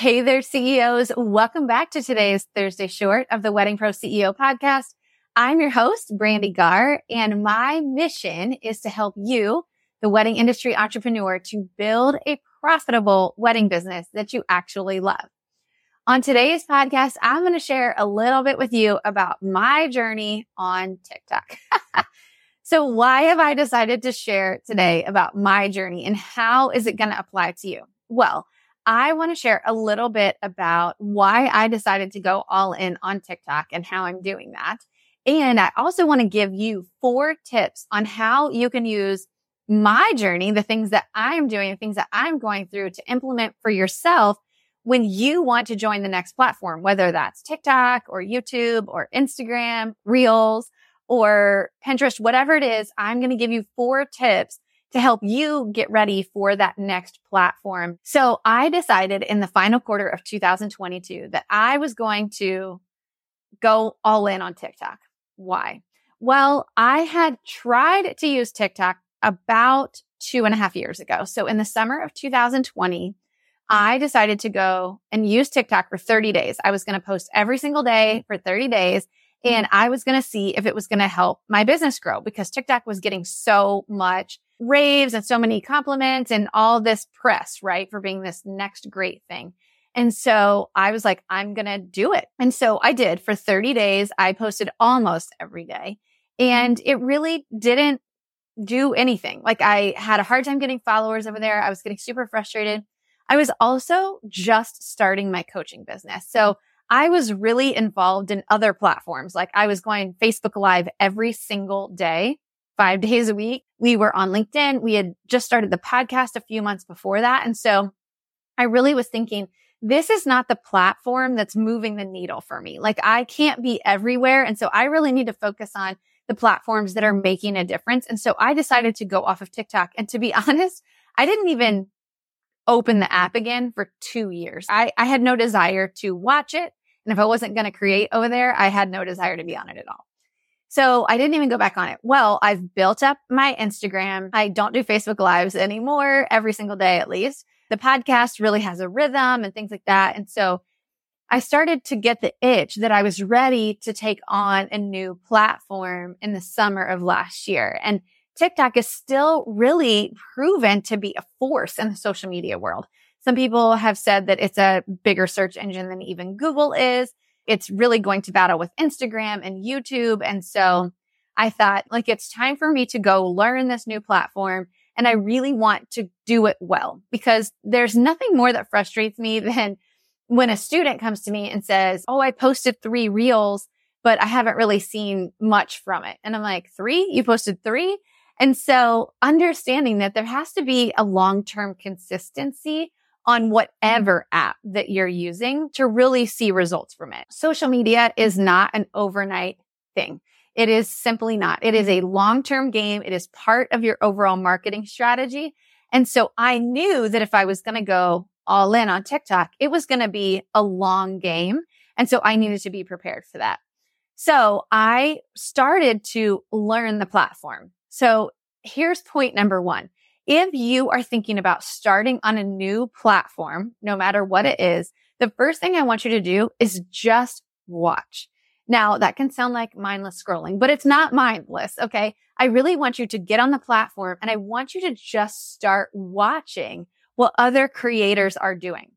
Hey there, CEOs. Welcome back to today's Thursday short of the Wedding Pro CEO podcast. I'm your host, Brandy Gar, and my mission is to help you, the wedding industry entrepreneur, to build a profitable wedding business that you actually love. On today's podcast, I'm going to share a little bit with you about my journey on TikTok. so why have I decided to share today about my journey and how is it going to apply to you? Well, I want to share a little bit about why I decided to go all in on TikTok and how I'm doing that. And I also want to give you four tips on how you can use my journey, the things that I'm doing, the things that I'm going through to implement for yourself when you want to join the next platform, whether that's TikTok or YouTube or Instagram, Reels or Pinterest, whatever it is, I'm going to give you four tips to help you get ready for that next platform. So I decided in the final quarter of 2022 that I was going to go all in on TikTok. Why? Well, I had tried to use TikTok about two and a half years ago. So in the summer of 2020, I decided to go and use TikTok for 30 days. I was going to post every single day for 30 days and I was going to see if it was going to help my business grow because TikTok was getting so much raves and so many compliments and all this press, right? For being this next great thing. And so I was like, I'm going to do it. And so I did for 30 days. I posted almost every day and it really didn't do anything. Like I had a hard time getting followers over there. I was getting super frustrated. I was also just starting my coaching business. So I was really involved in other platforms. Like I was going Facebook live every single day five days a week. We were on LinkedIn. We had just started the podcast a few months before that. And so I really was thinking, this is not the platform that's moving the needle for me. Like I can't be everywhere. And so I really need to focus on the platforms that are making a difference. And so I decided to go off of TikTok. And to be honest, I didn't even open the app again for two years. I, I had no desire to watch it. And if I wasn't going to create over there, I had no desire to be on it at all. So I didn't even go back on it. Well, I've built up my Instagram. I don't do Facebook lives anymore every single day, at least. The podcast really has a rhythm and things like that. And so I started to get the itch that I was ready to take on a new platform in the summer of last year. And TikTok is still really proven to be a force in the social media world. Some people have said that it's a bigger search engine than even Google is it's really going to battle with Instagram and YouTube. And so I thought like it's time for me to go learn this new platform. And I really want to do it well because there's nothing more that frustrates me than when a student comes to me and says, Oh, I posted three reels, but I haven't really seen much from it. And I'm like, three? You posted three? And so understanding that there has to be a long-term consistency on mm-hmm. whatever app that you're using to really see results from it. Social media is not an overnight thing. It is simply not. It is a mm-hmm. long-term game. It is part of your overall marketing strategy. And so I knew that if I was going to go all in on TikTok, it was going to be a long game. And so I needed to be prepared for that. So I started to learn the platform. So here's point number one. If you are thinking about starting on a new platform, no matter what it is, the first thing I want you to do is just watch. Now that can sound like mindless scrolling, but it's not mindless. Okay. I really want you to get on the platform and I want you to just start watching what other creators are doing.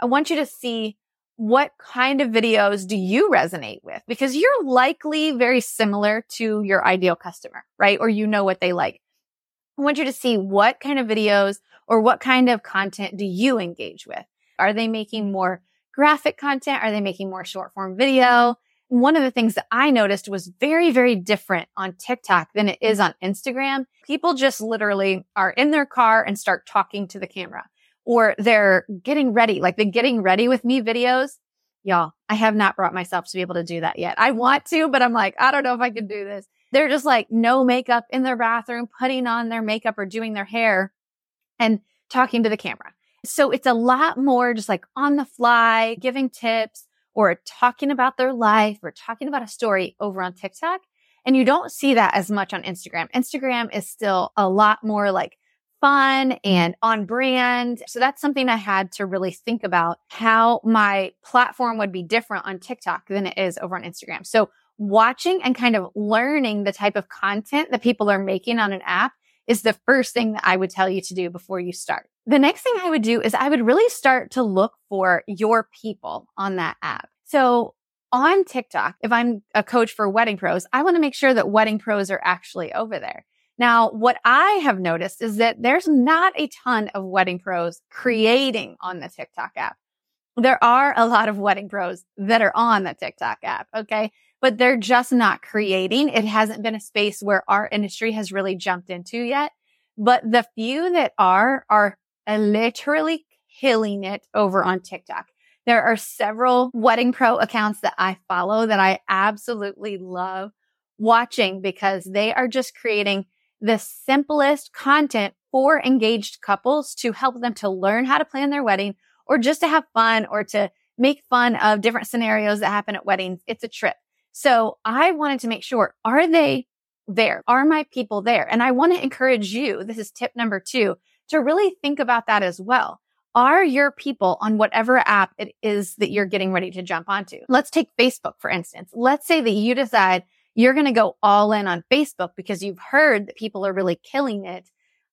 I want you to see what kind of videos do you resonate with? Because you're likely very similar to your ideal customer, right? Or you know what they like. I want you to see what kind of videos or what kind of content do you engage with? Are they making more graphic content? Are they making more short form video? One of the things that I noticed was very, very different on TikTok than it is on Instagram. People just literally are in their car and start talking to the camera or they're getting ready, like the getting ready with me videos. Y'all, I have not brought myself to be able to do that yet. I want to, but I'm like, I don't know if I can do this. They're just like no makeup in their bathroom, putting on their makeup or doing their hair and talking to the camera. So it's a lot more just like on the fly, giving tips or talking about their life or talking about a story over on TikTok. And you don't see that as much on Instagram. Instagram is still a lot more like fun and on brand. So that's something I had to really think about how my platform would be different on TikTok than it is over on Instagram. So watching and kind of learning the type of content that people are making on an app is the first thing that I would tell you to do before you start. The next thing I would do is I would really start to look for your people on that app. So on TikTok, if I'm a coach for wedding pros, I want to make sure that wedding pros are actually over there. Now, what I have noticed is that there's not a ton of wedding pros creating on the TikTok app. There are a lot of wedding pros that are on the TikTok app. Okay. But they're just not creating. It hasn't been a space where our industry has really jumped into yet. But the few that are, are literally killing it over on TikTok. There are several wedding pro accounts that I follow that I absolutely love watching because they are just creating the simplest content for engaged couples to help them to learn how to plan their wedding or just to have fun or to make fun of different scenarios that happen at weddings. It's a trip. So I wanted to make sure, are they there? Are my people there? And I want to encourage you. This is tip number two to really think about that as well. Are your people on whatever app it is that you're getting ready to jump onto? Let's take Facebook, for instance. Let's say that you decide you're going to go all in on Facebook because you've heard that people are really killing it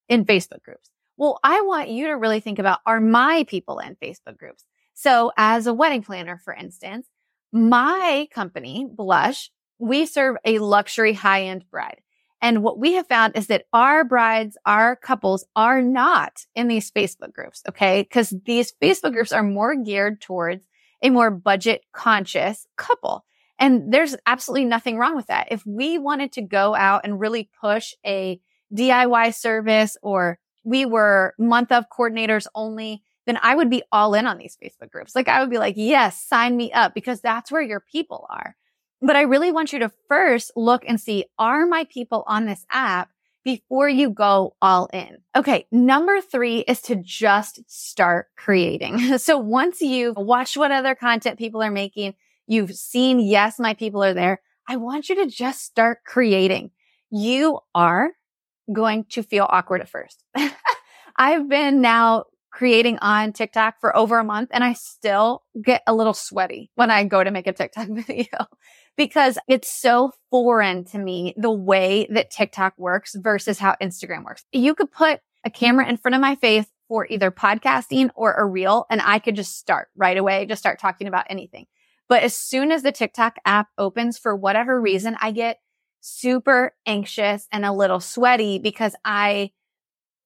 in Facebook groups. Well, I want you to really think about are my people in Facebook groups? So as a wedding planner, for instance, my company, Blush, we serve a luxury high end bride. And what we have found is that our brides, our couples are not in these Facebook groups. Okay. Cause these Facebook groups are more geared towards a more budget conscious couple. And there's absolutely nothing wrong with that. If we wanted to go out and really push a DIY service or we were month of coordinators only, then I would be all in on these Facebook groups. Like I would be like, yes, sign me up because that's where your people are. But I really want you to first look and see, are my people on this app before you go all in? Okay. Number three is to just start creating. so once you've watched what other content people are making, You've seen, yes, my people are there. I want you to just start creating. You are going to feel awkward at first. I've been now creating on TikTok for over a month and I still get a little sweaty when I go to make a TikTok video because it's so foreign to me the way that TikTok works versus how Instagram works. You could put a camera in front of my face for either podcasting or a reel and I could just start right away, just start talking about anything. But as soon as the TikTok app opens for whatever reason, I get super anxious and a little sweaty because I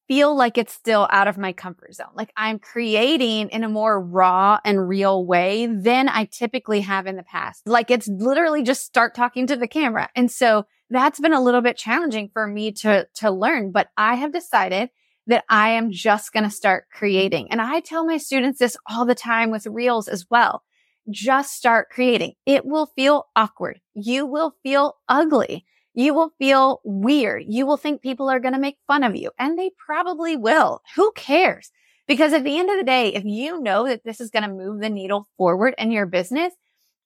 feel like it's still out of my comfort zone. Like I'm creating in a more raw and real way than I typically have in the past. Like it's literally just start talking to the camera. And so that's been a little bit challenging for me to, to learn, but I have decided that I am just going to start creating. And I tell my students this all the time with reels as well just start creating. It will feel awkward. You will feel ugly. You will feel weird. You will think people are going to make fun of you and they probably will. Who cares? Because at the end of the day, if you know that this is going to move the needle forward in your business,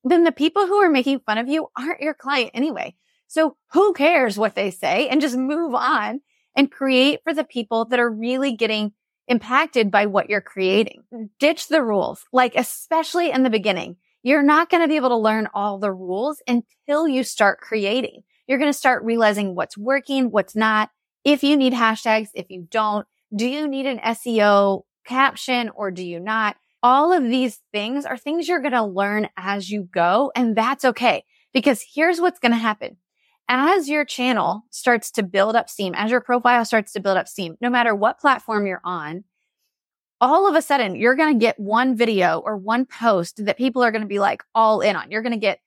then the people who are making fun of you aren't your client anyway. So who cares what they say and just move on and create for the people that are really getting impacted by what you're creating. Ditch the rules, like especially in the beginning. You're not going to be able to learn all the rules until you start creating. You're going to start realizing what's working, what's not. If you need hashtags, if you don't, do you need an SEO caption or do you not? All of these things are things you're going to learn as you go. And that's okay because here's what's going to happen as your channel starts to build up steam, as your profile starts to build up steam, no matter what platform you're on, all of a sudden you're going to get one video or one post that people are going to be like all in on. You're going to get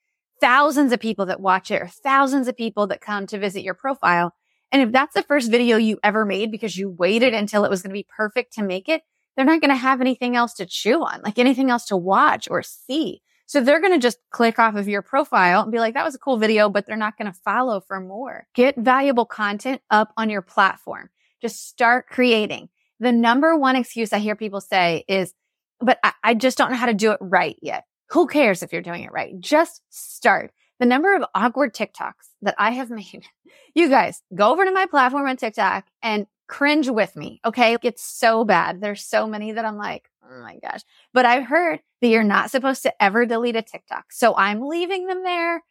thousands of people that watch it or thousands of people that come to visit your profile. And if that's the first video you ever made because you waited until it was going to be perfect to make it, they're not going to have anything else to chew on, like anything else to watch or see. So they're going to just click off of your profile and be like, that was a cool video, but they're not going to follow for more. Get valuable content up on your platform. Just start creating. The number one excuse I hear people say is, but I, I just don't know how to do it right yet. Who cares if you're doing it right? Just start. the number of awkward TikToks that I have made. You guys go over to my platform on TikTok and cringe with me. Okay. It's so bad. There's so many that I'm like, oh my gosh. But I've heard that you're not supposed to ever delete a TikTok. So I'm leaving them there,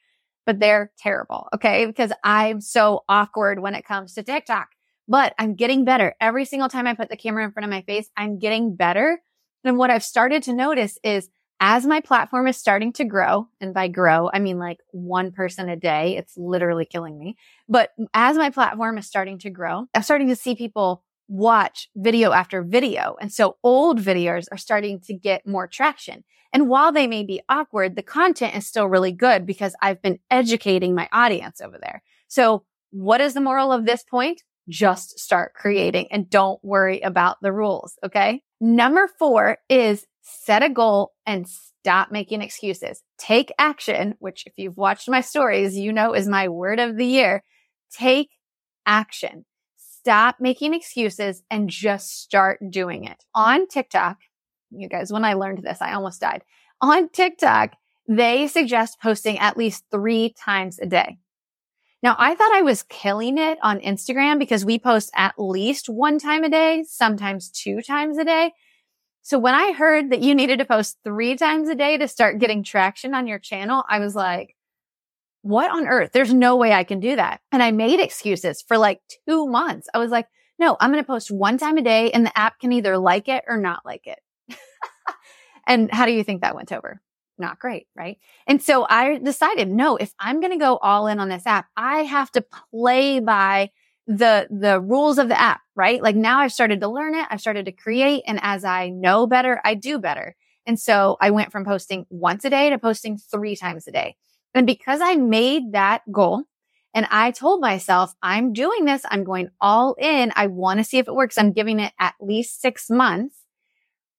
but they're terrible. Okay. Because I'm so awkward when it comes to TikTok, but I'm getting better. Every single time I put the camera in front of my face, I'm getting better. And what I've started to notice is as my platform is starting to grow, and by grow, I mean like one person a day, it's literally killing me. But as my platform is starting to grow, I'm starting to see people watch video after video. And so old videos are starting to get more traction. And while they may be awkward, the content is still really good because I've been educating my audience over there. So what is the moral of this point? Just start creating and don't worry about the rules. Okay. Number four is set a goal and stop making excuses. Take action, which if you've watched my stories, you know is my word of the year. Take action. Stop making excuses and just start doing it. On TikTok, you guys, when I learned this, I almost died. On TikTok, they suggest posting at least three times a day. Now, I thought I was killing it on Instagram because we post at least one time a day, sometimes two times a day. So when I heard that you needed to post three times a day to start getting traction on your channel, I was like, what on earth? There's no way I can do that. And I made excuses for like two months. I was like, no, I'm going to post one time a day and the app can either like it or not like it. and how do you think that went over? Not great, right? And so I decided, no, if I'm going to go all in on this app, I have to play by the, the rules of the app, right? Like now I've started to learn it. I've started to create. And as I know better, I do better. And so I went from posting once a day to posting three times a day. And because I made that goal and I told myself, I'm doing this. I'm going all in. I want to see if it works. I'm giving it at least six months.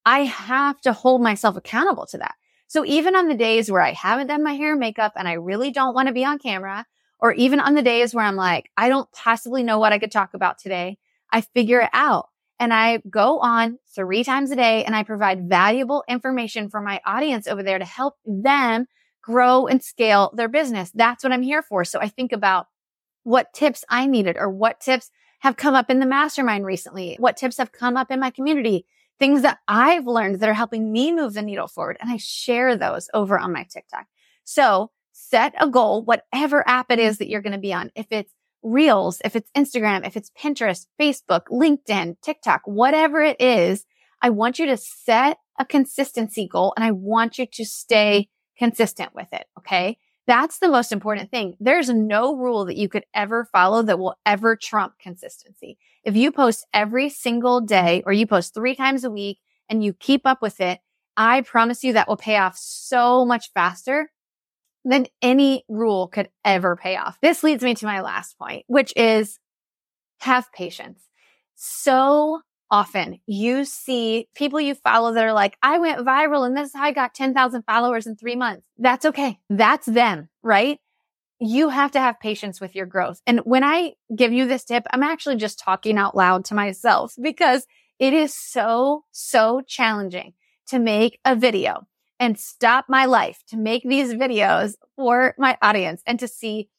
I have to hold myself accountable to that. So even on the days where I haven't done my hair and makeup and I really don't want to be on camera, or even on the days where I'm like, I don't possibly know what I could talk about today. I figure it out and I go on three times a day and I provide valuable information for my audience over there to help them grow and scale their business. That's what I'm here for. So I think about what tips I needed or what tips have come up in the mastermind recently, what tips have come up in my community, things that I've learned that are helping me move the needle forward. And I share those over on my TikTok. So set a goal, whatever app it is mm-hmm. that you're going to be on. If it's Reels, if it's Instagram, if it's Pinterest, Facebook, LinkedIn, TikTok, whatever it is, I want you to set a consistency goal and I want you to stay mm-hmm. consistent with it. Okay. That's the most important thing. There's no rule that you could ever follow that will ever trump consistency. If you post every single day or you post three times a week and you keep up with it, I promise you that will pay off so much faster than any rule could ever pay off. This leads me to my last point, which is have patience. So often you see people you follow that are like, I went viral and this is how I got 10,000 followers in three months. That's okay. That's them, right? You have to have patience with your growth. And when I give you this tip, I'm actually just talking out loud to myself because it is so, so challenging to make a video and stop my life to make these videos for my audience and to see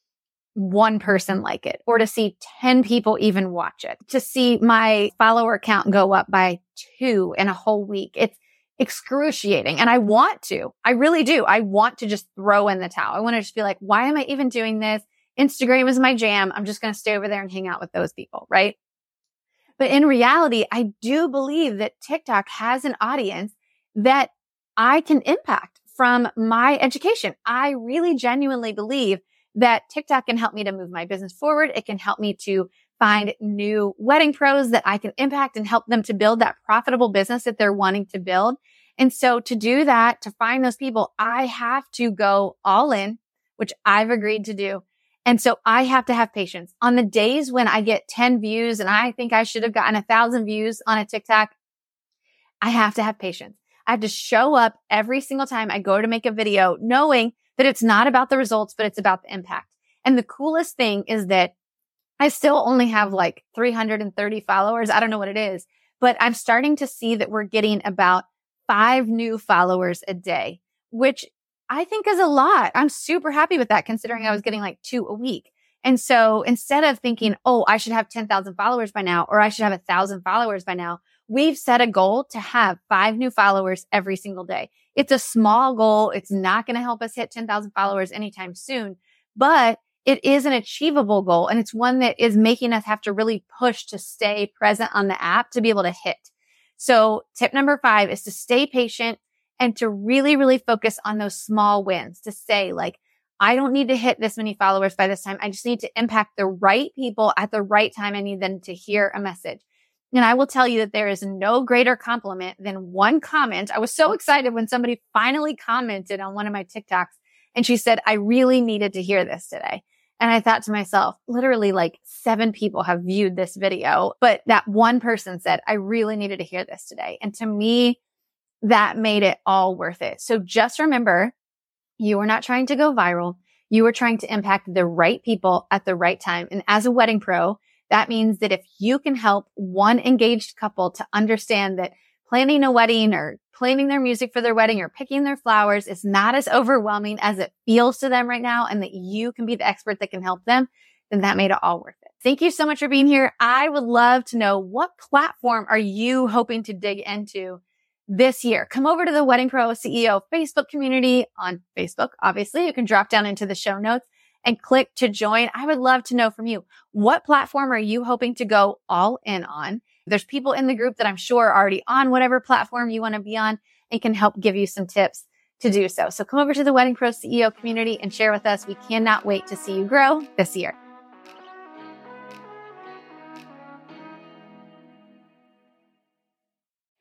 one person like it or to see 10 people even watch it, to see my follower count go up by two in a whole week. It's excruciating. And I want to, I really do. I want to just throw in the towel. I want to just be like, why am I even doing this? Instagram is my jam. I'm just going to stay over there and hang out with those people. Right. But in reality, I do believe that TikTok has an audience that I can impact from my education. I really genuinely believe that TikTok can help me to move my business forward. It can help me to find new wedding pros that I can impact and help them to build that profitable business that they're wanting to build. And so to do that, to find those people, I have to go all in, which I've agreed to do. And so I have to have patience on the days when I get 10 views and I think I should have gotten a thousand views on a TikTok. I have to have patience. I have to show up every single time I go to make a video knowing that it's not about the results, but it's about the impact. And the coolest thing is that I still only have like 330 followers. I don't know what it is, but I'm starting to see that we're getting about five new followers a day, which I think is a lot. I'm super happy with that considering I was mm-hmm. getting like two a week. And so instead of thinking, oh, I should have 10,000 followers by now, or I should have a thousand followers by now, we've set a goal to have five new followers every single day. It's a small goal. It's not going to help us hit 10,000 followers anytime soon, but it is an achievable goal. And it's one that is making us have to really push to stay present on the app to be able to hit. So tip number five is to stay patient and to really, really focus on those small wins to say like, I don't need to hit this many followers by this time. I just need to impact the right people at the right time. I need them to hear a message. And I will tell you that there is no greater compliment than one comment. I was so excited when somebody finally commented on one of my TikToks and she said, I really needed to hear this today. And I thought to myself, literally like seven people have viewed this video, but that one person said, I really needed to hear this today. And to me, that made it all worth it. So just remember, you are not trying to go viral. You are trying to impact the right people at the right time. And as a wedding pro, that means that if you can help one engaged couple to understand that planning a wedding or planning their music for their wedding or picking their flowers is not as overwhelming as it feels to them right now and that you can be the expert that can help them, then that made it all worth it. Thank you so much for being here. I would love to know what platform are you hoping to dig into this year? Come over to the Wedding Pro CEO Facebook community on Facebook. Obviously, you can drop down into the show notes and click to join. I would love to know from you. What platform are you hoping to go all in on? There's people in the group that I'm sure are already on whatever platform you want to be on and can help give you some tips to do so. So come over to the Wedding Pro CEO community and share with us. We cannot wait to see you grow this year.